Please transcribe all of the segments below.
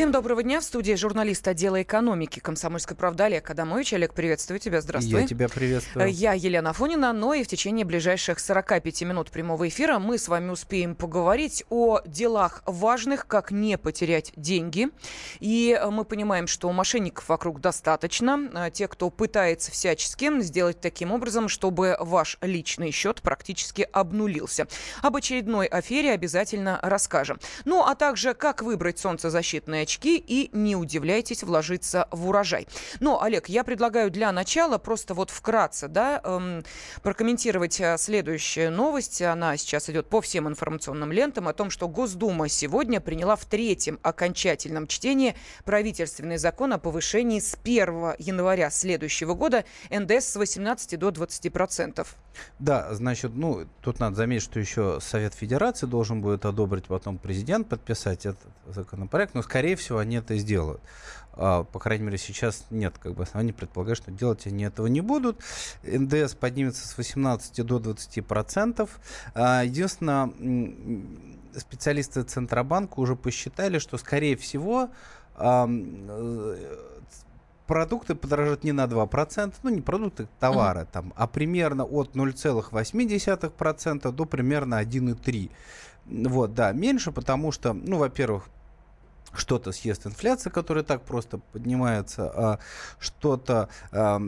Всем доброго дня. В студии журналист отдела экономики комсомольской правды Олег Адамович. Олег, приветствую тебя. Здравствуй. Я тебя приветствую. Я Елена Фонина, но и в течение ближайших 45 минут прямого эфира мы с вами успеем поговорить о делах важных, как не потерять деньги. И мы понимаем, что мошенников вокруг достаточно. Те, кто пытается всячески сделать таким образом, чтобы ваш личный счет практически обнулился. Об очередной афере обязательно расскажем. Ну, а также, как выбрать солнцезащитное очки и не удивляйтесь вложиться в урожай. Но, Олег, я предлагаю для начала просто вот вкратце да, эм, прокомментировать э, следующую новость. Она сейчас идет по всем информационным лентам о том, что Госдума сегодня приняла в третьем окончательном чтении правительственный закон о повышении с 1 января следующего года НДС с 18 до 20 процентов. Да, значит, ну, тут надо заметить, что еще Совет Федерации должен будет одобрить, потом президент подписать этот законопроект, но, скорее всего, они это сделают. А, по крайней мере, сейчас нет как бы оснований предполагать, что делать они этого не будут. НДС поднимется с 18 до 20 процентов. А, единственное, специалисты Центробанка уже посчитали, что, скорее всего, продукты подорожат не на 2%, ну не продукты, товары, uh-huh. там, а примерно от 0,8% до примерно 1,3%. Вот, да, меньше, потому что, ну, во-первых, что-то съест инфляция, которая так просто поднимается, а что-то а,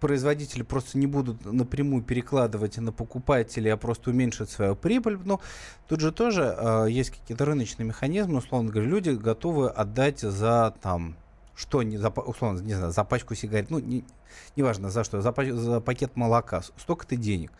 производители просто не будут напрямую перекладывать на покупателей, а просто уменьшат свою прибыль. Но тут же тоже а, есть какие-то рыночные механизмы, условно говоря, люди готовы отдать за там что не за, условно, не знаю, за пачку сигарет, ну, не, неважно за что, за, за пакет молока, столько-то денег.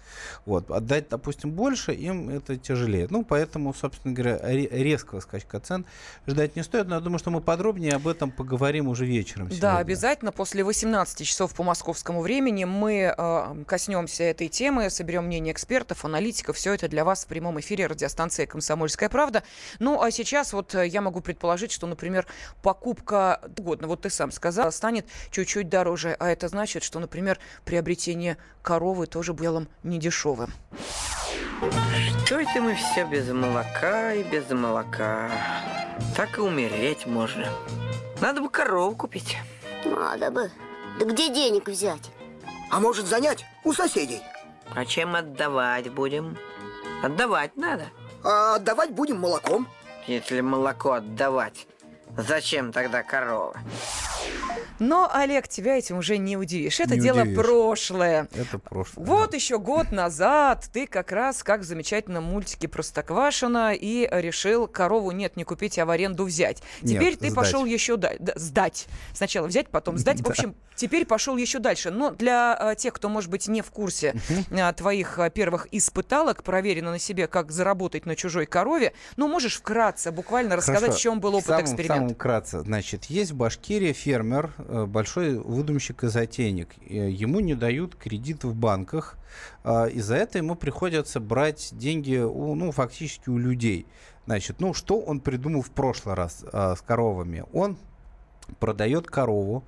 Вот. Отдать, допустим, больше, им это тяжелее. Ну, поэтому, собственно говоря, резкого скачка цен ждать не стоит. Но я думаю, что мы подробнее об этом поговорим уже вечером. Сегодня. Да, обязательно. После 18 часов по московскому времени мы э, коснемся этой темы, соберем мнение экспертов, аналитиков. Все это для вас в прямом эфире радиостанции «Комсомольская правда». Ну, а сейчас вот э, я могу предположить, что, например, покупка, годно, вот ты сам сказал, станет чуть-чуть дороже. А это значит, значит, что, например, приобретение коровы тоже было недешевым. Что это мы все без молока и без молока? Так и умереть можно. Надо бы корову купить. Надо бы. Да где денег взять? А может занять у соседей? А чем отдавать будем? Отдавать надо. А отдавать будем молоком. Если молоко отдавать, зачем тогда корова? Но, Олег, тебя этим уже не удивишь. Это не дело удивишь. прошлое. Это прошлое. Вот да. еще год назад ты как раз, как в замечательном мультике «Простоквашино», и решил корову нет, не купить, а в аренду взять. Теперь нет, ты сдать. пошел еще дальше. Да, сдать. Сначала взять, потом сдать. В общем, теперь пошел еще дальше. Но для а, тех, кто, может быть, не в курсе а, твоих а, первых испыталок, проверено на себе, как заработать на чужой корове, ну, можешь вкратце, буквально рассказать, Хорошо. в чем был опыт самым, эксперимента. Самым вкратце. Значит, есть в Башкирии фермер, большой выдумщик и затейник. Ему не дают кредит в банках. А, и за это ему приходится брать деньги, у, ну, фактически у людей. Значит, ну, что он придумал в прошлый раз а, с коровами? Он продает корову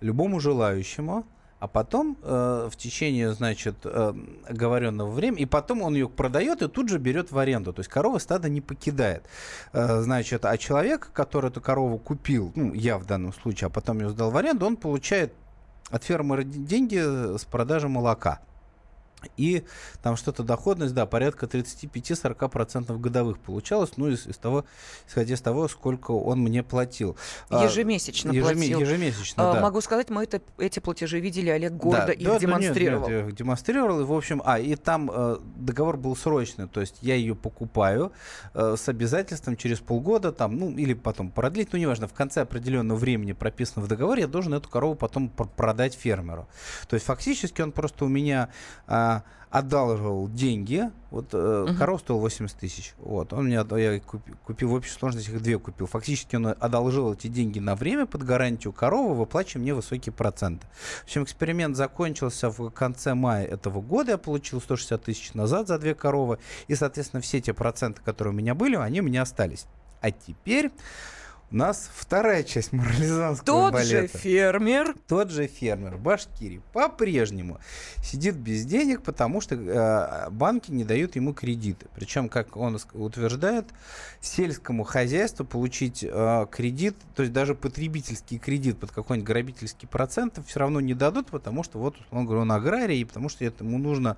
любому желающему, а потом э, в течение, значит, э, оговоренного времени, и потом он ее продает и тут же берет в аренду. То есть корова стада не покидает. Э, значит, а человек, который эту корову купил, ну, я в данном случае, а потом ее сдал в аренду, он получает от фермера деньги с продажи молока. И там что-то доходность, да, порядка 35-40% годовых получалось, ну, из, из того, исходя из того, сколько он мне платил. А, ежемесячно Ежем, платил. Ежемесячно, а, да. Могу сказать, мы это, эти платежи видели, Олег гордо да, их да, демонстрировал. Нет, нет, демонстрировал, и, в общем, а, и там э, договор был срочный, то есть я ее покупаю э, с обязательством через полгода, там, ну, или потом продлить, ну, неважно, в конце определенного времени прописано в договоре, я должен эту корову потом продать фермеру. То есть фактически он просто у меня... Э, одалживал деньги. Вот э, uh-huh. коров стоил 80 тысяч. Вот. Он мне, я купил, купил в общей сложности их две купил. Фактически он одолжил эти деньги на время под гарантию коровы, выплачивая мне высокие проценты. В общем, эксперимент закончился в конце мая этого года. Я получил 160 тысяч назад за две коровы. И, соответственно, все те проценты, которые у меня были, они у меня остались. А теперь нас вторая часть морализанского Тот балета. же фермер. Тот же фермер Башкирии по-прежнему сидит без денег, потому что э, банки не дают ему кредиты. Причем, как он утверждает, сельскому хозяйству получить э, кредит, то есть даже потребительский кредит под какой-нибудь грабительский процент все равно не дадут, потому что вот он говорит, он аграрий, и потому что это ему нужно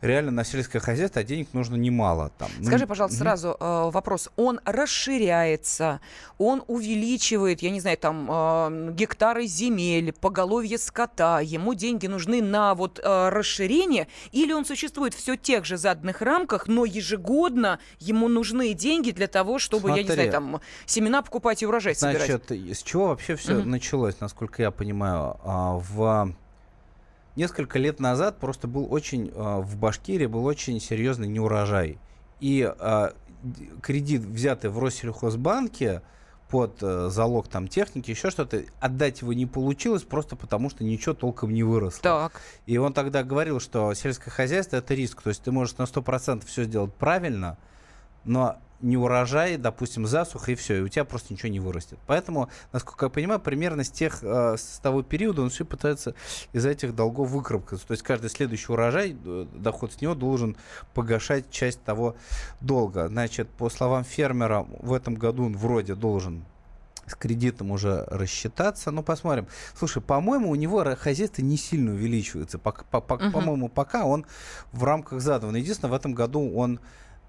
реально на сельское хозяйство, а денег нужно немало. Там. Ну, Скажи, пожалуйста, мгм. сразу э, вопрос. Он расширяется, он увеличивает, я не знаю, там э, гектары земель, поголовье скота. Ему деньги нужны на вот э, расширение, или он существует все тех же заданных рамках, но ежегодно ему нужны деньги для того, чтобы, я не Смотри. знаю, там семена покупать и урожай собирать. Значит, с чего вообще все Мгм. началось, насколько я понимаю? А, В несколько лет назад просто был очень а, в Башкирии был очень серьезный неурожай. И д- кредит, взятый в Россельхозбанке под э, залог там техники, еще что-то, отдать его не получилось просто потому, что ничего толком не выросло. Так. И он тогда говорил, что сельское хозяйство это риск. То есть ты можешь на 100% все сделать правильно, но не урожай, допустим, засуха и все, и у тебя просто ничего не вырастет. Поэтому, насколько я понимаю, примерно с, тех, э, с того периода он все пытается из этих долгов выкарабкаться. То есть каждый следующий урожай, э, доход с него должен погашать часть того долга. Значит, по словам фермера, в этом году он вроде должен с кредитом уже рассчитаться. Ну, посмотрим. Слушай, по-моему, у него хозяйство не сильно увеличивается. Пок- по- по- Мгм. По-моему, пока он в рамках заданного. Единственное, в этом году он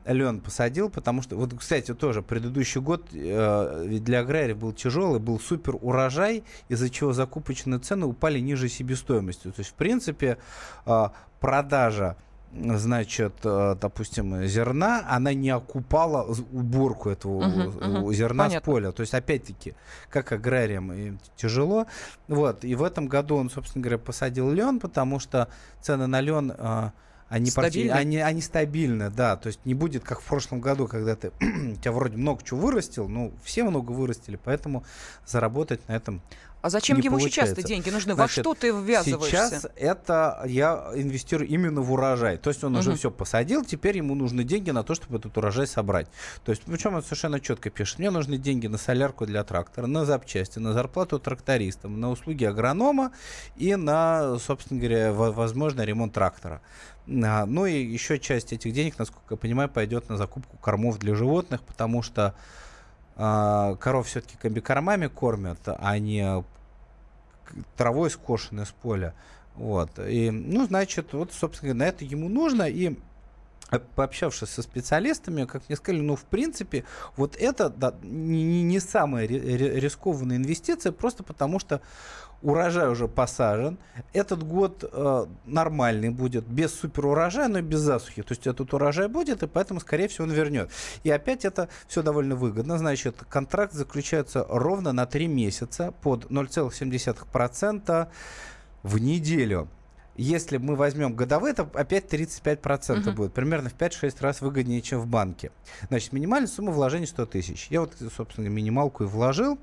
лен посадил, потому что, вот, кстати, тоже предыдущий год э, для аграриев был тяжелый, был супер урожай, из-за чего закупочные цены упали ниже себестоимости. То есть, в принципе, э, продажа значит, э, допустим, зерна, она не окупала уборку этого э, мгм. зерна Понятно. с поля. То есть, опять-таки, как аграриям и тяжело. Вот. И в этом году он, собственно говоря, посадил лен, потому что цены на лен э, они, практи- Стабильны? они, они стабильны, да. То есть не будет, как в прошлом году, когда ты у тебя вроде много чего вырастил, ну, все много вырастили, поэтому заработать на этом А зачем не ему сейчас получается. деньги нужны? Значит, Во что ты ввязываешься? Сейчас это я инвестирую именно в урожай. То есть он уже Мгм. все посадил, теперь ему нужны деньги на то, чтобы этот урожай собрать. То есть, причем он совершенно четко пишет. Мне нужны деньги на солярку для трактора, на запчасти, на зарплату трактористам, на услуги агронома и на, собственно говоря, во- возможно, ремонт трактора. А, Ну и еще часть этих денег, насколько я понимаю, пойдет на закупку кормов для животных, потому что коров все-таки комбикормами кормят, а не к- травой скошенной с поля. Вот. И, ну, значит, вот, собственно, на это ему нужно. И э, пообщавшись со специалистами, как мне сказали, ну, в принципе, вот это да, не, не- самая ри- ри- рискованная инвестиция, просто потому что урожай уже посажен. Этот год э, нормальный будет, без суперурожая, но и без засухи. То есть этот урожай будет, и поэтому, скорее всего, он вернет. И опять это все довольно выгодно. Значит, контракт заключается ровно на 3 месяца под 0,7% в неделю. Если мы возьмем годовые, это опять 35% Мгм. будет. Примерно в 5-6 раз выгоднее, чем в банке. Значит, минимальная сумма вложений 100 тысяч. Я вот, собственно, минималку и вложил.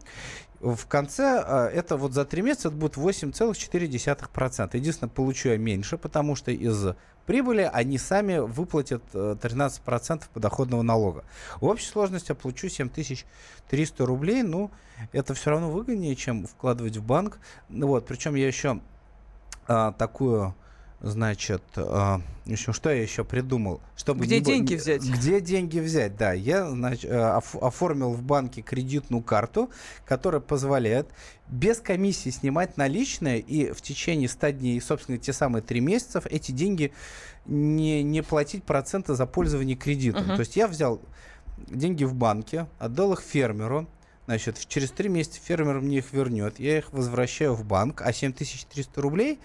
В конце э, это вот за 3 месяца это будет 8,4%. Единственное, получу я меньше, потому что из прибыли они сами выплатят э, 13% подоходного налога. В общей сложности я получу 7300 рублей. Ну, это все равно выгоднее, чем вкладывать в банк. Ну Вот, причем я еще а, такую, значит, а, еще, что я еще придумал? Чтобы Где не деньги не- взять? Где деньги взять, да. Я, значит, э, оф- оформил в банке кредитную карту, которая позволяет без комиссии снимать наличные и в течение 100 дней, собственно, те самые 3 месяцев, эти деньги не, не платить проценты за пользование кредитом. Мгм. То есть я взял деньги в банке, отдал их фермеру, Значит, через три месяца фермер мне их вернет, я их возвращаю в банк, а 7300 рублей,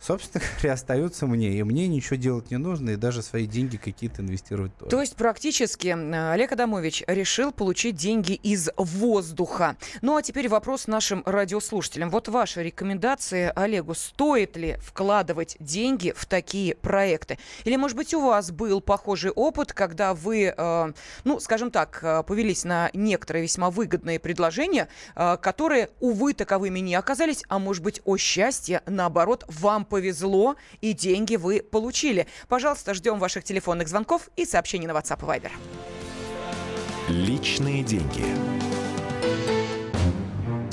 собственно говоря, остаются мне. И мне ничего делать не нужно, и даже свои деньги какие-то инвестировать тоже. То есть практически э, Олег Адамович решил получить деньги из воздуха. Ну а теперь вопрос нашим радиослушателям. Вот ваши рекомендации Олегу. Стоит ли вкладывать деньги в такие проекты? Или, может быть, у вас был похожий опыт, когда вы, э, ну, скажем так, э, повелись на некоторые весьма выгодные предложения, э, которые, увы, таковыми не оказались, а может быть, о счастье, наоборот, вам повезло и деньги вы получили. Пожалуйста, ждем ваших телефонных звонков и сообщений на WhatsApp и Viber. Личные деньги.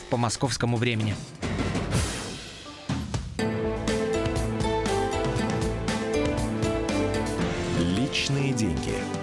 по московскому времени. Личные деньги.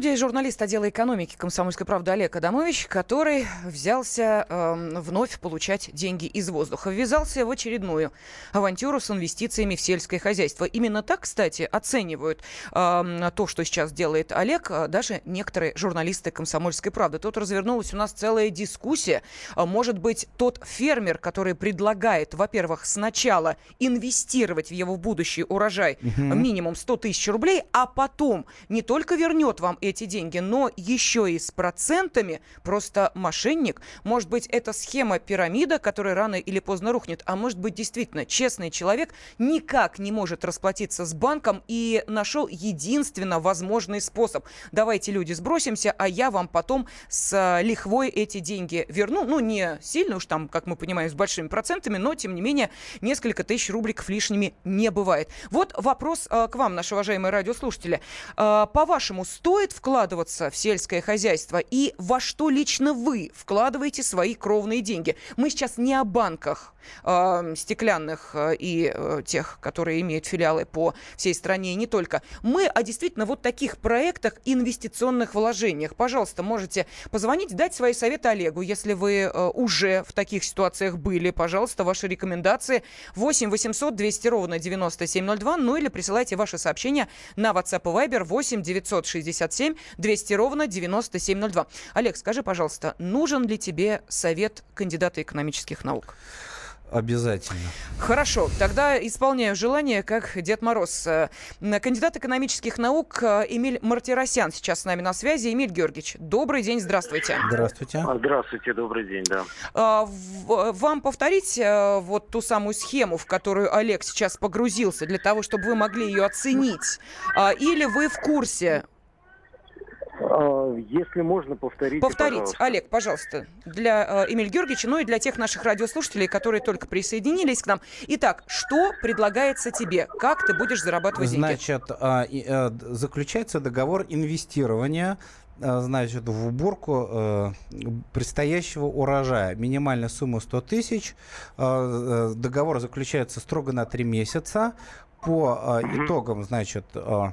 Студии журналист отдела экономики комсомольской правды Олег Адамович, который взялся э, вновь получать деньги из воздуха. Ввязался в очередную авантюру с инвестициями в сельское хозяйство. Именно так, кстати, оценивают э, то, что сейчас делает Олег, э, даже некоторые журналисты комсомольской правды. Тут развернулась у нас целая дискуссия. А, может быть, тот фермер, который предлагает, во-первых, сначала инвестировать в его будущий урожай угу. минимум 100 тысяч рублей, а потом не только вернет вам эти деньги, но еще и с процентами. Просто мошенник. Может быть, это схема пирамида, которая рано или поздно рухнет. А может быть, действительно, честный человек никак не может расплатиться с банком и нашел единственно возможный способ. Давайте, люди, сбросимся, а я вам потом с лихвой эти деньги верну. Ну, не сильно уж там, как мы понимаем, с большими процентами, но, тем не менее, несколько тысяч рубликов лишними не бывает. Вот вопрос э, к вам, наши уважаемые радиослушатели. Э, по-вашему, стоит стоит вкладываться в сельское хозяйство и во что лично вы вкладываете свои кровные деньги? Мы сейчас не о банках э, стеклянных э, и э, тех, которые имеют филиалы по всей стране и не только. Мы о действительно вот таких проектах инвестиционных вложениях. Пожалуйста, можете позвонить, дать свои советы Олегу, если вы э, уже в таких ситуациях были. Пожалуйста, ваши рекомендации 8 800 200 ровно 9702, ну или присылайте ваши сообщения на WhatsApp и Viber 8 967 7 200 ровно 9702. Олег, скажи, пожалуйста, нужен ли тебе совет кандидата экономических наук? Обязательно. Хорошо, тогда исполняю желание, как Дед Мороз. Э, кандидат экономических наук э, Эмиль Мартиросян сейчас с нами на связи. Эмиль Георгиевич, добрый день, здравствуйте. Здравствуйте. А, здравствуйте, добрый день, да. А, вам повторить э, вот ту самую схему, в которую Олег сейчас погрузился, для того, чтобы вы могли ее оценить? Или вы в курсе если можно, повторить. Повторить. Пожалуйста. Олег, пожалуйста, для э, Эмиль Георгиевича, ну и для тех наших радиослушателей, которые только присоединились к нам. Итак, что предлагается тебе? Как ты будешь зарабатывать деньги? Значит, а, э, заключается договор инвестирования э, значит, в уборку э, предстоящего урожая. Минимальная сумма 100 тысяч. Э, договор заключается строго на 3 месяца. По э, итогам, значит, э,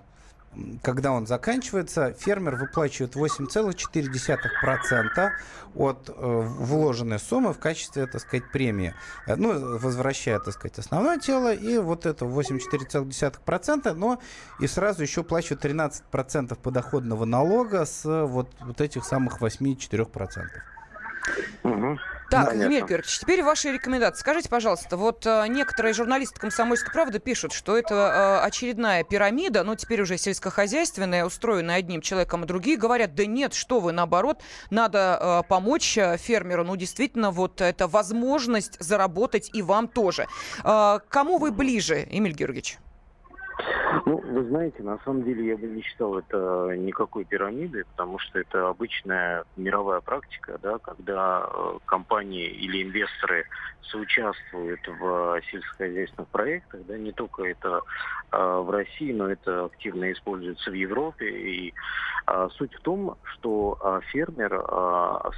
когда он заканчивается, фермер выплачивает 8,4% от э, вложенной суммы в качестве, так сказать, премии. Э, ну, возвращая, так сказать, основное тело, и вот это 84,10%, но и сразу еще плачивает 13% подоходного налога с вот, вот этих самых 8,4%. Угу. Так, Понятно. Эмиль Георгиевич, теперь ваши рекомендации. Скажите, пожалуйста, вот э, некоторые журналисты «Комсомольской правды» пишут, что это э, очередная пирамида, но теперь уже сельскохозяйственная, устроенная одним человеком, и другие говорят, да нет, что вы, наоборот, надо э, помочь э, фермеру. Ну, действительно, вот это возможность заработать и вам тоже. Э, кому вы ближе, Эмиль Георгиевич? Ну, вы знаете, на самом деле я бы не считал это никакой пирамидой, потому что это обычная мировая практика, да, когда э, компании или инвесторы соучаствуют в сельскохозяйственных проектах, да, не только это э, в России, но это активно используется в Европе. И э, суть в том, что фермер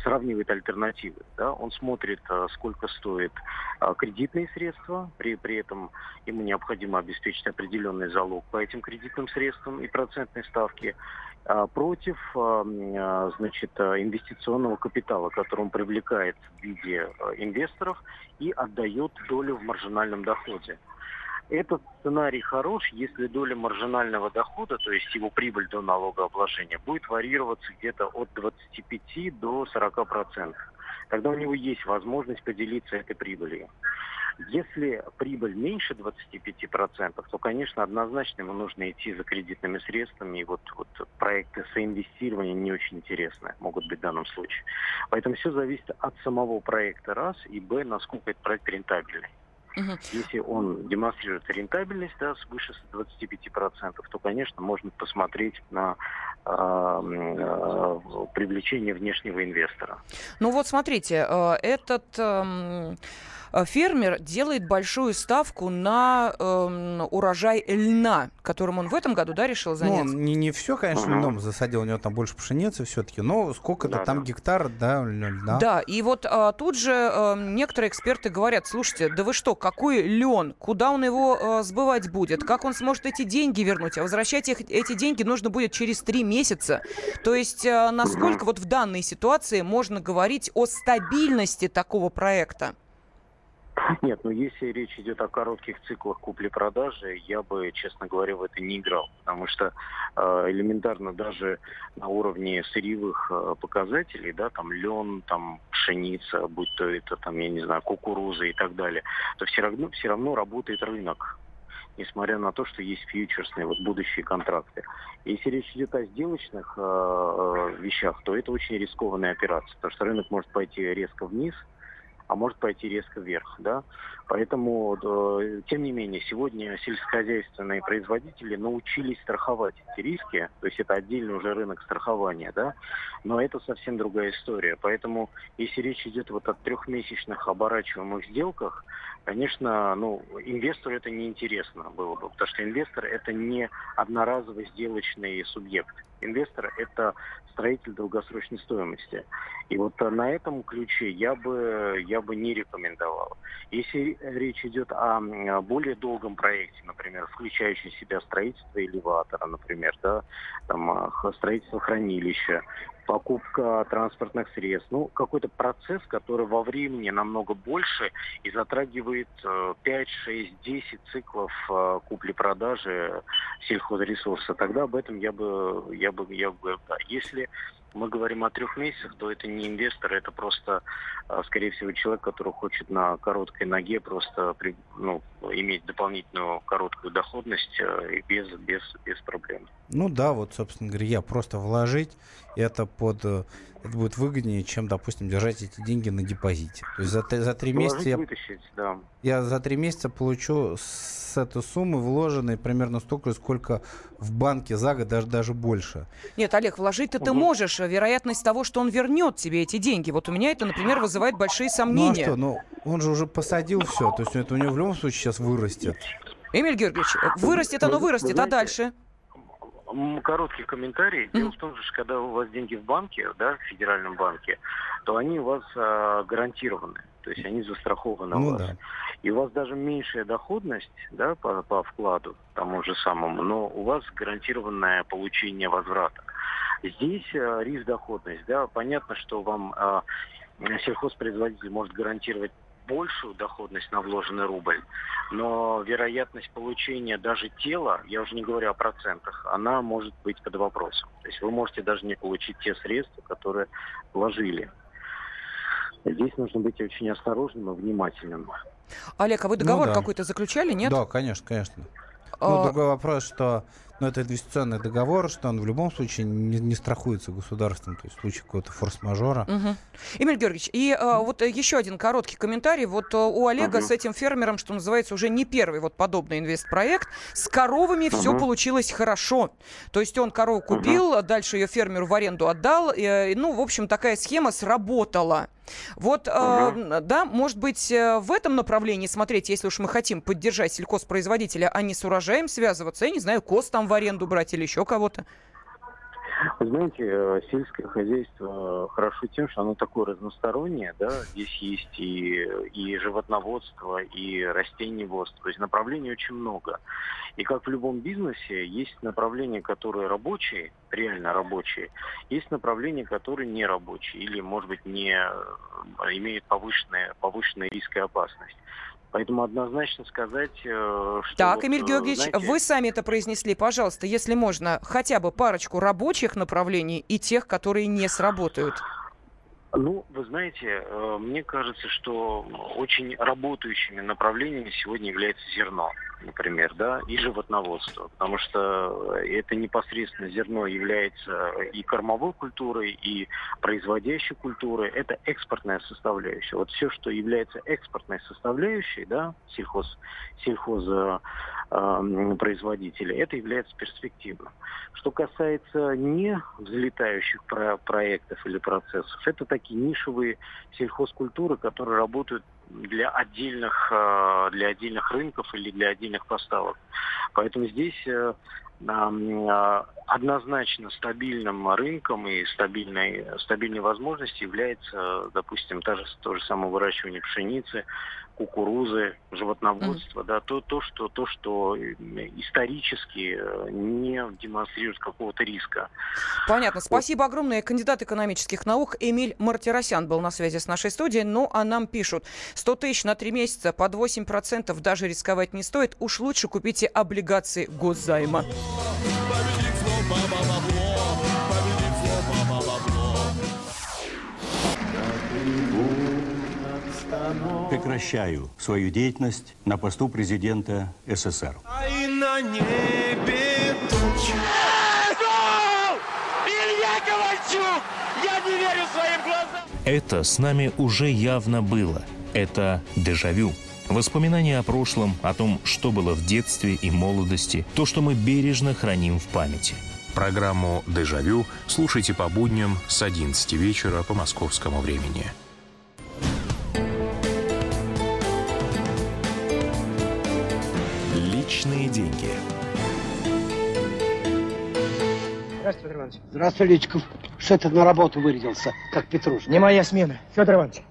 сравнивает альтернативы, да, он смотрит, сколько стоит кредитные средства, при, при этом ему необходимо обеспечить определенный залог по этим кредитным средствам и процентной ставки а, против а, а, значит, инвестиционного капитала, который он привлекает в виде инвесторов и отдает долю в маржинальном доходе. Этот сценарий хорош, если доля маржинального дохода, то есть его прибыль до налогообложения, будет варьироваться где-то от 25 до 40 процентов. Тогда у него есть возможность поделиться этой прибылью. Если прибыль меньше 25%, то, конечно, однозначно ему нужно идти за кредитными средствами. И вот, вот проекты соинвестирования не очень интересны могут быть в данном случае. Поэтому все зависит от самого проекта, раз, и, б, насколько этот проект рентабельный. Угу. Если он демонстрирует рентабельность да, свыше 25%, то, конечно, можно посмотреть на э, э, привлечение внешнего инвестора. Ну вот смотрите, э, этот... Э, Э, фермер делает большую ставку на э, урожай льна, которым он в этом году, да, решил ну, заняться? Ну, не, не все, конечно, льном засадил, у него там больше пшеницы все-таки, но сколько-то да, там да. гектар, да, льна. Да, и вот а, тут же а, некоторые эксперты говорят, слушайте, да вы что, какой лен, куда он его а, сбывать будет, как он сможет эти деньги вернуть, а возвращать их, эти деньги нужно будет через три месяца. То есть а, насколько вот в данной ситуации можно говорить о стабильности такого проекта? Нет, ну если речь идет о коротких циклах купли-продажи, я бы, честно говоря, в это не играл. Потому что э, элементарно даже на уровне сырьевых э, показателей, да, там лен, там пшеница, будь то это там, я не знаю, кукуруза и так далее, то все равно, все равно работает рынок несмотря на то, что есть фьючерсные вот будущие контракты. Если речь идет о сделочных э, э вещах, то это очень рискованная операция, потому что рынок может пойти резко вниз, а может пойти резко вверх. Да? Поэтому, тем не менее, сегодня сельскохозяйственные производители научились страховать эти риски, то есть это отдельный уже рынок страхования, да, но это совсем другая история. Поэтому, если речь идет вот о трехмесячных оборачиваемых сделках, конечно, ну, инвестору это неинтересно было бы, потому что инвестор это не одноразовый сделочный субъект. Инвестор – это строитель долгосрочной стоимости. И вот на этом ключе я бы, я бы не рекомендовал. Если речь идет о более долгом проекте, например, включающем в себя строительство элеватора, например, да, там, строительство хранилища, покупка транспортных средств. Ну, какой-то процесс, который во времени намного больше и затрагивает 5, 6, 10 циклов э, купли-продажи сельхозресурса. Тогда об этом я бы, я бы, я бы, да. Если мы говорим о трех месяцах, то это не инвестор, это просто, а, скорее всего, человек, который хочет на короткой ноге просто ну, иметь дополнительную короткую доходность э, и без, без, без проблем. Ну да, вот, собственно говоря, я просто вложить это под э, это будет выгоднее, чем, допустим, держать эти деньги на депозите. То есть за, за три месяца я, да. я за три месяца получу с этой суммы вложенной примерно столько, сколько в банке за год, даже, даже больше. Нет, Олег, вложить-то угу. ты можешь. Вероятность того, что он вернет тебе эти деньги. Вот у меня это, например, вызывает большие сомнения. Ну а что, ну он же уже посадил все. То есть это у него в любом случае сейчас вырастет. Эмиль Георгиевич, вырастет оно вырастет, а дальше? короткий комментарий. Mm-hmm. Дело в том, что когда у вас деньги в банке, да, в федеральном банке, то они у вас а, гарантированы. То есть они застрахованы ну, у вас. Да. И у вас даже меньшая доходность да, по, по вкладу тому же самому, но у вас гарантированное получение возврата. Здесь а, риск доходность. Да, понятно, что вам а, сельхозпроизводитель может гарантировать большую доходность на вложенный рубль, но вероятность получения даже тела, я уже не говорю о процентах, она может быть под вопросом. То есть вы можете даже не получить те средства, которые вложили. Здесь нужно быть очень осторожным и внимательным. Олег, а вы договор ну, да. какой-то заключали, нет? Да, конечно, конечно. Ну, а... другой вопрос, что ну, это инвестиционный договор, что он в любом случае не, не страхуется государством, то есть в случае какого-то форс-мажора. Угу. Эмиль Георгиевич, и а, вот еще один короткий комментарий. Вот а, у Олега угу. с этим фермером, что называется, уже не первый вот подобный инвестпроект. С коровами угу. все получилось хорошо. То есть он корову купил, угу. дальше ее фермеру в аренду отдал. И, ну, в общем, такая схема сработала. Вот, угу. э, да, может быть, э, в этом направлении смотреть, если уж мы хотим поддержать сельхозпроизводителя, а не с урожаем связываться, я не знаю, кост там в аренду брать или еще кого-то. Вы знаете, э, сельское хозяйство хорошо тем, что оно такое разностороннее, да, здесь есть и, и животноводство, и растениеводство, то есть направлений очень много. И как в любом бизнесе, есть направления, которые рабочие, реально рабочие, есть направления, которые не рабочие или, может быть, не э, имеют повышенный, повышенный риск и опасность. Поэтому однозначно сказать, э, что... Так, вот, Эмиль Георгиевич, знаете... вы сами это произнесли. Пожалуйста, если можно, хотя бы парочку рабочих направлений и тех, которые не сработают. Ну, вы знаете, э, мне кажется, что очень работающими направлениями сегодня является зерно, например, да, и животноводство, потому что это непосредственно зерно является и кормовой культурой, и производящей культурой, это экспортная составляющая. Вот все, что является экспортной составляющей, да, сельхоз, сельхоз производителя, это является перспективным. Что касается не взлетающих про проектов или процессов, это такие нишевые сельхозкультуры, которые работают для отдельных, э, для отдельных рынков или для отдельных поставок. Поэтому здесь э, э, однозначно стабильным рынком и стабильной, стабильной возможностью является, допустим, та же, то же самое выращивание пшеницы, кукурузы, животноводство, mm. да, то, то, что, то, что исторически э, не демонстрирует какого-то риска. Понятно. Спасибо огромное. Кандидат экономических наук Эмиль Мартиросян был на связи с нашей студией. Ну, а нам пишут, 100 тысяч на 3 месяца под 8% даже рисковать не стоит. Уж лучше купите облигации госзайма. Прекращаю свою деятельность на посту президента СССР. А на небе тучи. Илья Ковальчук! Я не верю своим глазам! Это с нами уже явно было. Это дежавю. Воспоминания о прошлом, о том, что было в детстве и молодости, то, что мы бережно храним в памяти. Программу «Дежавю» слушайте по будням с 11 вечера по московскому времени. Личные деньги. Здравствуйте, Федор Иванович. Здравствуй, Личков. Что ты на работу вырядился, как Петрушка? Не моя смена, Федор Иванович.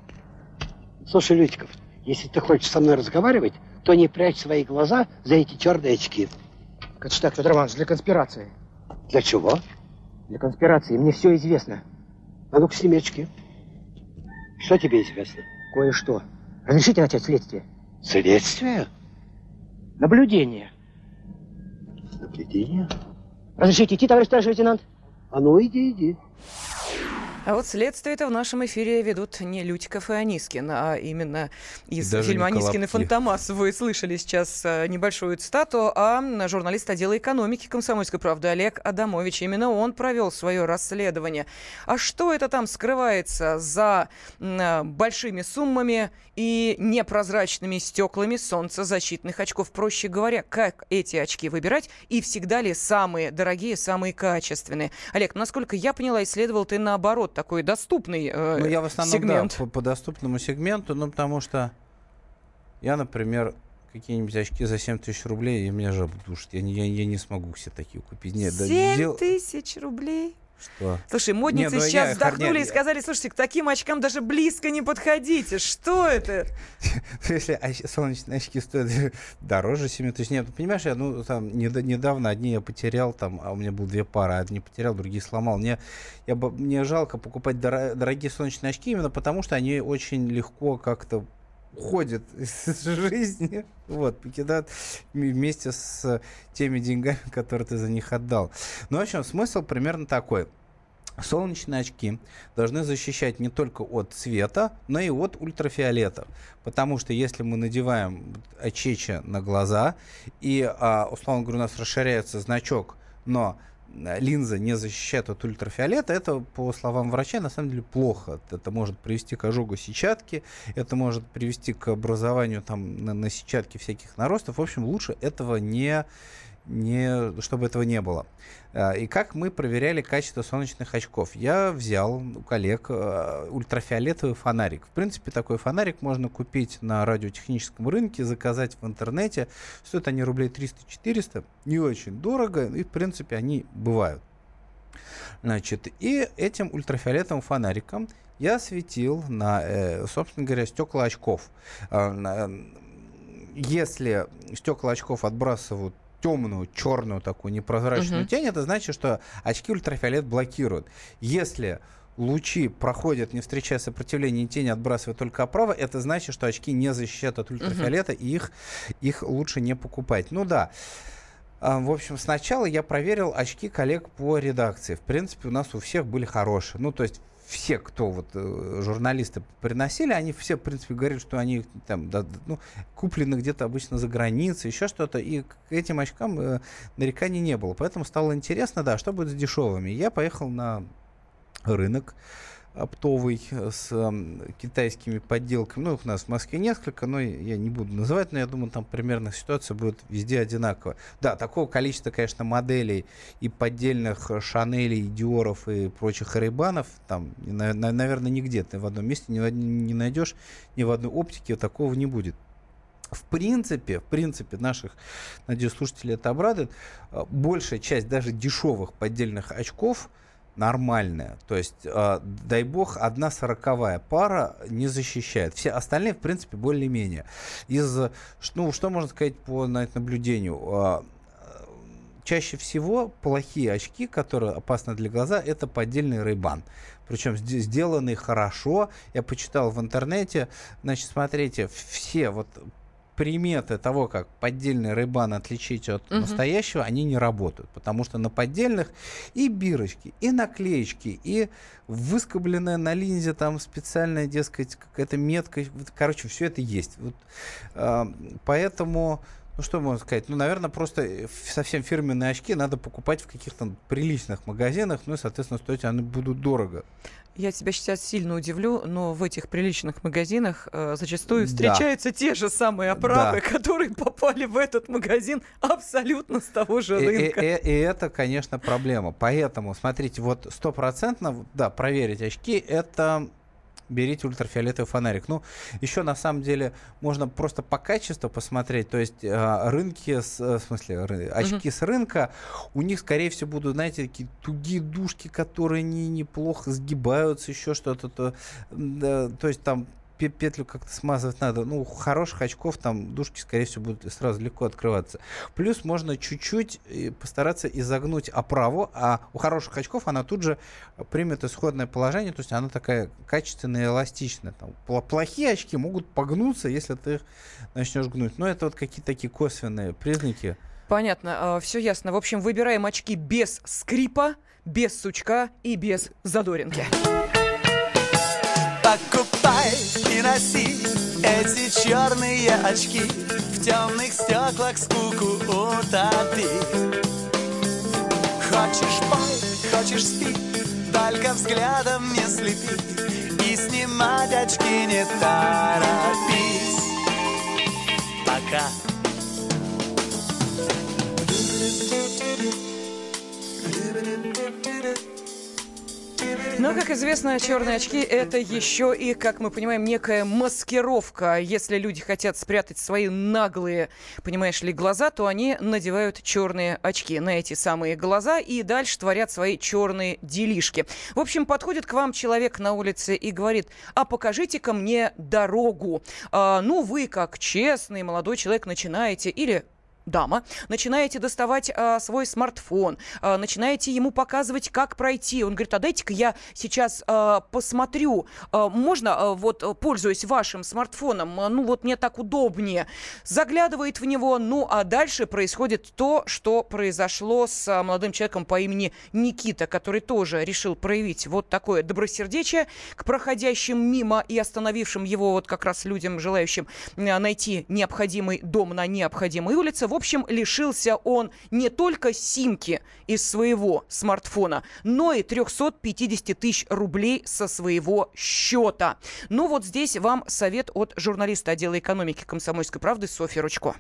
Слушай, Личков, если ты хочешь со мной разговаривать, то не прячь свои глаза за эти черные очки. Как же так, Федор Иванович, для конспирации. Для чего? Для конспирации. Мне все известно. А ну-ка, сними очки. Что тебе известно? Кое-что. Разрешите начать следствие? Следствие? Наблюдение. Наблюдение? Разрешите идти, товарищ старший лейтенант? А ну, иди, иди. А вот следствие-то в нашем эфире ведут не Лютиков и Анискин, а именно из и фильма «Анискин и Фантомас». Вы слышали сейчас э, небольшую цитату, а журналист отдела экономики «Комсомольской правды» Олег Адамович. Именно он провел свое расследование. А что это там скрывается за э, большими суммами и непрозрачными стеклами солнцезащитных очков? Проще говоря, как эти очки выбирать и всегда ли самые дорогие, самые качественные? Олег, насколько я поняла, исследовал ты наоборот такой доступный э, ну, я в основном, сегмент. Да, по, по доступному сегменту, ну, потому что я, например, какие-нибудь очки за 7 тысяч рублей, и меня жаба душит. Я, я, я не смогу все такие купить. Нет, 7 тысяч да, рублей? Что? Слушай, модницы Нет, ну, сейчас я, вздохнули я, и сказали, слушайте, к таким очкам даже близко не подходите. Что это? Если солнечные очки стоят дороже 7 тысяч. Нет, понимаешь, я ну, там, недавно одни я потерял, там, а у меня было две пары, одни потерял, другие сломал. Мне, я, мне жалко покупать дорогие солнечные очки именно потому, что они очень легко как-то уходят из жизни, вот, покидают вместе с теми деньгами, которые ты за них отдал. Ну, в общем, смысл примерно такой. Солнечные очки должны защищать не только от света, но и от ультрафиолета. Потому что если мы надеваем очечи на глаза, и, а, условно говоря, у нас расширяется значок, но линза не защищает от ультрафиолета, это, по словам врача, на самом деле плохо. Это может привести к ожогу сетчатки, это может привести к образованию там на, на сетчатке всяких наростов. В общем, лучше этого не, не, чтобы этого не было. А, и как мы проверяли качество солнечных очков? Я взял у коллег а, ультрафиолетовый фонарик. В принципе, такой фонарик можно купить на радиотехническом рынке, заказать в интернете. Стоят они рублей 300-400, не очень дорого, и, в принципе, они бывают. Значит, и этим ультрафиолетовым фонариком я светил на, э, собственно говоря, стекла очков. А, если стекла очков отбрасывают темную, черную такую непрозрачную угу. тень, это значит, что очки ультрафиолет блокируют. Если лучи проходят, не встречая сопротивления, и тень отбрасывает только оправа, это значит, что очки не защищают от ультрафиолета, угу. и их, их лучше не покупать. Ну да. В общем, сначала я проверил очки коллег по редакции. В принципе, у нас у всех были хорошие. Ну, то есть все, кто вот э, журналисты приносили, они все, в принципе, говорили, что они там да, ну, куплены где-то обычно за границей, еще что-то, и к этим очкам э, нареканий не было. Поэтому стало интересно, да, что будет с дешевыми. Я поехал на рынок, оптовый э, с э, китайскими подделками. Ну, их у нас в Москве несколько, но я не буду называть, но я думаю, там примерно ситуация будет везде одинаковая. Да, такого количества, конечно, моделей и поддельных Шанелей, Диоров и прочих Рейбанов, там, на, на, наверное, нигде ты в одном месте не, не найдешь, ни в одной оптике такого не будет. В принципе, в принципе, наших, надеюсь, слушателей это обрадует. Э, большая часть даже дешевых поддельных очков – нормальная. То есть, э, дай бог, одна сороковая пара не защищает. Все остальные, в принципе, более-менее. Из, ну, что можно сказать по наблюдению? Э, чаще всего плохие очки, которые опасны для глаза, это поддельный рейбан. Причем сделанные хорошо. Я почитал в интернете. Значит, смотрите, все вот приметы того, как поддельный рыбан отличить от угу. настоящего, они не работают. Потому что на поддельных и бирочки, и наклеечки, и выскобленная на линзе там специальная, дескать, какая-то метка. Короче, все это есть. Вот, э, поэтому ну что можно сказать? Ну, наверное, просто совсем фирменные очки надо покупать в каких-то приличных магазинах, ну и, соответственно, стоить они будут дорого. Я тебя сейчас сильно удивлю, но в этих приличных магазинах э, зачастую встречаются да. те же самые оправы, да. которые попали в этот магазин абсолютно с того же рынка. И, и, и, и это, конечно, проблема. Поэтому, смотрите, вот стопроцентно, да, проверить очки, это берите ультрафиолетовый фонарик. Ну, еще на самом деле можно просто по качеству посмотреть. То есть э, рынки, с, э, в смысле, ры, очки mm-hmm. с рынка, у них, скорее всего, будут, знаете, такие тугие дужки, которые не, неплохо сгибаются, еще что-то. То, да, то есть там петлю как-то смазывать надо. Ну, у хороших очков там дужки, скорее всего, будут сразу легко открываться. Плюс можно чуть-чуть э, постараться изогнуть оправу, а у хороших очков она тут же примет исходное положение, то есть она такая качественная и эластичная. Там, плохие очки могут погнуться, если ты их начнешь гнуть. Но это вот какие-то такие косвенные признаки. Понятно, а, все ясно. В общем, выбираем очки без скрипа, без сучка и без задоринки. Покупай и носи эти черные очки. В темных стеклах скуку утопи Хочешь пой, хочешь спи, только взглядом не слепи. И снимать очки не торопись. Пока Но, как известно, черные очки – это еще и, как мы понимаем, некая маскировка. Если люди хотят спрятать свои наглые, понимаешь ли, глаза, то они надевают черные очки на эти самые глаза и дальше творят свои черные делишки. В общем, подходит к вам человек на улице и говорит, а покажите-ка мне дорогу. А, ну, вы, как честный молодой человек, начинаете или дама, начинаете доставать а, свой смартфон, а, начинаете ему показывать, как пройти. Он говорит, а дайте-ка я сейчас а, посмотрю. А, можно, а, вот, пользуясь вашим смартфоном, а, ну вот мне так удобнее. Заглядывает в него, ну а дальше происходит то, что произошло с а, молодым человеком по имени Никита, который тоже решил проявить вот такое добросердечие к проходящим мимо и остановившим его вот как раз людям, желающим а, найти необходимый дом на необходимой улице. В общем, лишился он не только симки из своего смартфона, но и 350 тысяч рублей со своего счета. Ну вот здесь вам совет от журналиста отдела экономики комсомольской правды Софьи Ручко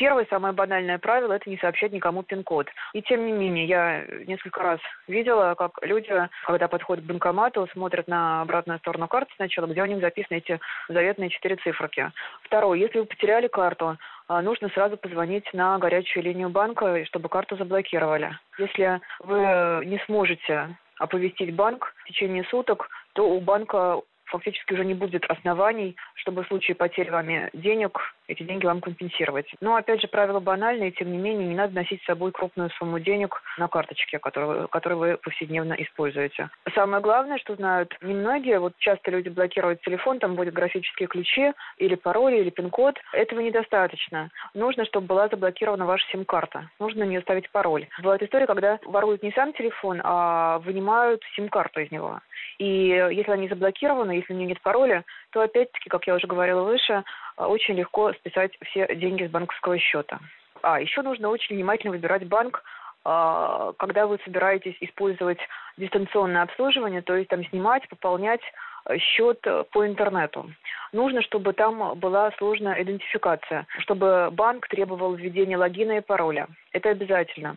первое, самое банальное правило – это не сообщать никому пин-код. И тем не менее, я несколько раз видела, как люди, когда подходят к банкомату, смотрят на обратную сторону карты сначала, где у них записаны эти заветные четыре циферки. Второе, если вы потеряли карту, а, нужно сразу позвонить на горячую линию банка, чтобы карту заблокировали. Если вы не сможете оповестить банк в течение суток, то у банка фактически уже не будет оснований, чтобы в случае потери вами денег эти деньги вам компенсировать. Но, опять же, правила банальные, тем не менее, не надо носить с собой крупную сумму денег на карточке, которую, которую вы повседневно используете. Самое главное, что знают немногие, вот часто люди блокируют телефон, там будут графические ключи или пароли, или пин-код. Этого недостаточно. Нужно, чтобы была заблокирована ваша сим-карта. Нужно на нее ставить пароль. Бывает история, когда воруют не сам телефон, а вынимают сим-карту из него. И если они заблокированы, если у нее нет пароля, то опять-таки, как я уже говорила выше, очень легко списать все деньги с банковского счета. А еще нужно очень внимательно выбирать банк, а, когда вы собираетесь использовать дистанционное обслуживание, то есть там снимать, пополнять э, счет э, по интернету. Нужно, чтобы там была сложная идентификация, чтобы банк требовал введения логина и пароля. Это обязательно.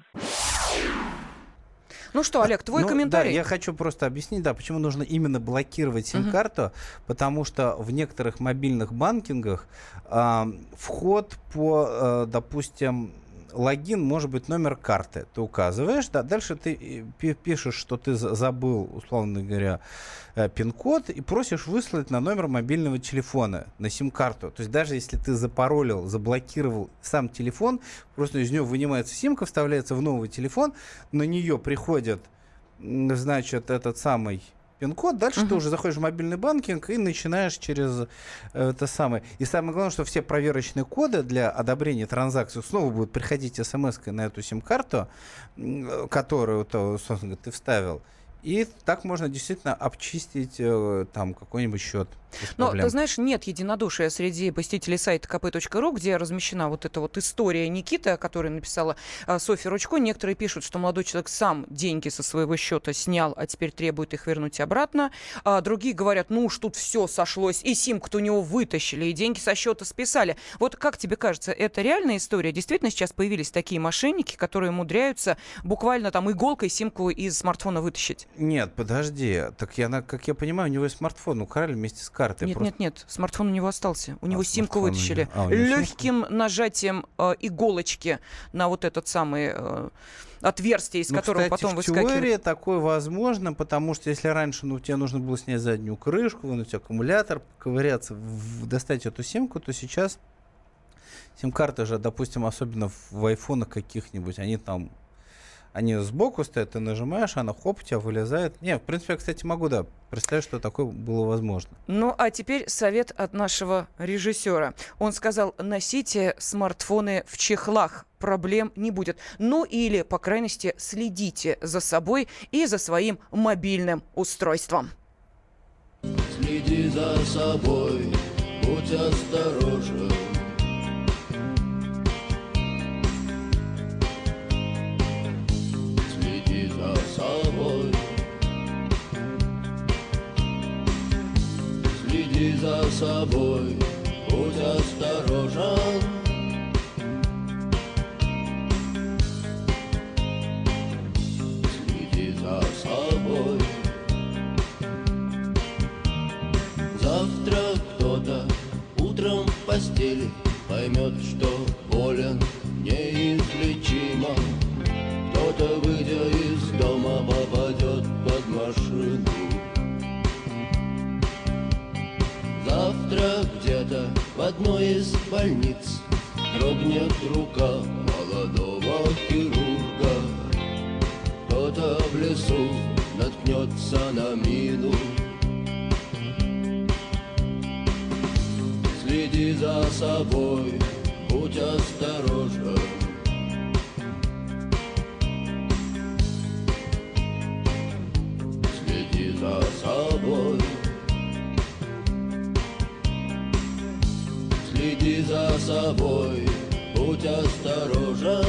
Ну что, Олег, твой ну, комментарий? Да, я хочу просто объяснить, да, почему нужно именно блокировать сим-карту, угу. потому что в некоторых мобильных банкингах э, вход по, э, допустим, логин может быть номер карты. Ты указываешь, да, дальше ты э, пишешь, что ты забыл, условно говоря, э, пин-код и просишь выслать на номер мобильного телефона, на сим-карту. То есть даже если ты запаролил, заблокировал сам телефон, просто из него вынимается симка, вставляется в новый телефон, на нее приходит, значит, этот самый пин-код, дальше uh-huh. ты уже заходишь в мобильный банкинг и начинаешь через э, это самое. И самое главное, что все проверочные коды для одобрения транзакции снова будут приходить смс на эту сим-карту, которую то, собственно, ты вставил. И так можно действительно обчистить э, там какой-нибудь счет. Но, ты знаешь, нет единодушия среди посетителей сайта kp.ru, где размещена вот эта вот история Никиты, которую написала а, Софья Ручко. Некоторые пишут, что молодой человек сам деньги со своего счета снял, а теперь требует их вернуть обратно. А другие говорят, ну уж тут все сошлось, и симку-то у него вытащили, и деньги со счета списали. Вот как тебе кажется, это реальная история? Действительно сейчас появились такие мошенники, которые умудряются буквально там иголкой симку из смартфона вытащить? Нет, подожди. Так я, как я понимаю, у него и смартфон украли вместе с картой. Нет, просто... нет, нет. Смартфон у него остался. У а, него симку вытащили. А, Легким симку? нажатием э, иголочки на вот этот самый... Э, отверстие, из ну, которого кстати, потом в выскакивает. теории такое возможно, потому что если раньше ну, тебе нужно было снять заднюю крышку, вынуть аккумулятор, ковыряться, в, достать эту симку, то сейчас сим-карты же, допустим, особенно в айфонах каких-нибудь, они там они сбоку стоят, ты нажимаешь, она хоп, у тебя вылезает. Не, в принципе, я, кстати, могу, да, представить, что такое было возможно. Ну, а теперь совет от нашего режиссера. Он сказал, носите смартфоны в чехлах, проблем не будет. Ну или, по крайности, следите за собой и за своим мобильным устройством. Следи за собой, будь осторожен. За собой, будь осторожен. Следи за собой. Завтра кто-то утром в постели поймет, что болен неизлечимо. В одной из больниц Дрогнет рука молодого хирурга. Кто-то в лесу наткнется на мину. Следи за собой, будь осторожен собой, будь осторожен.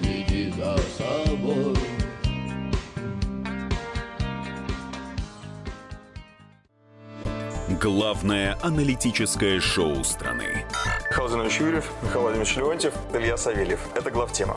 Следи за собой. Главное аналитическое шоу страны. Михаил Зинович Юрьев, Михаил Владимирович Леонтьев, Илья Савельев. Это главтема.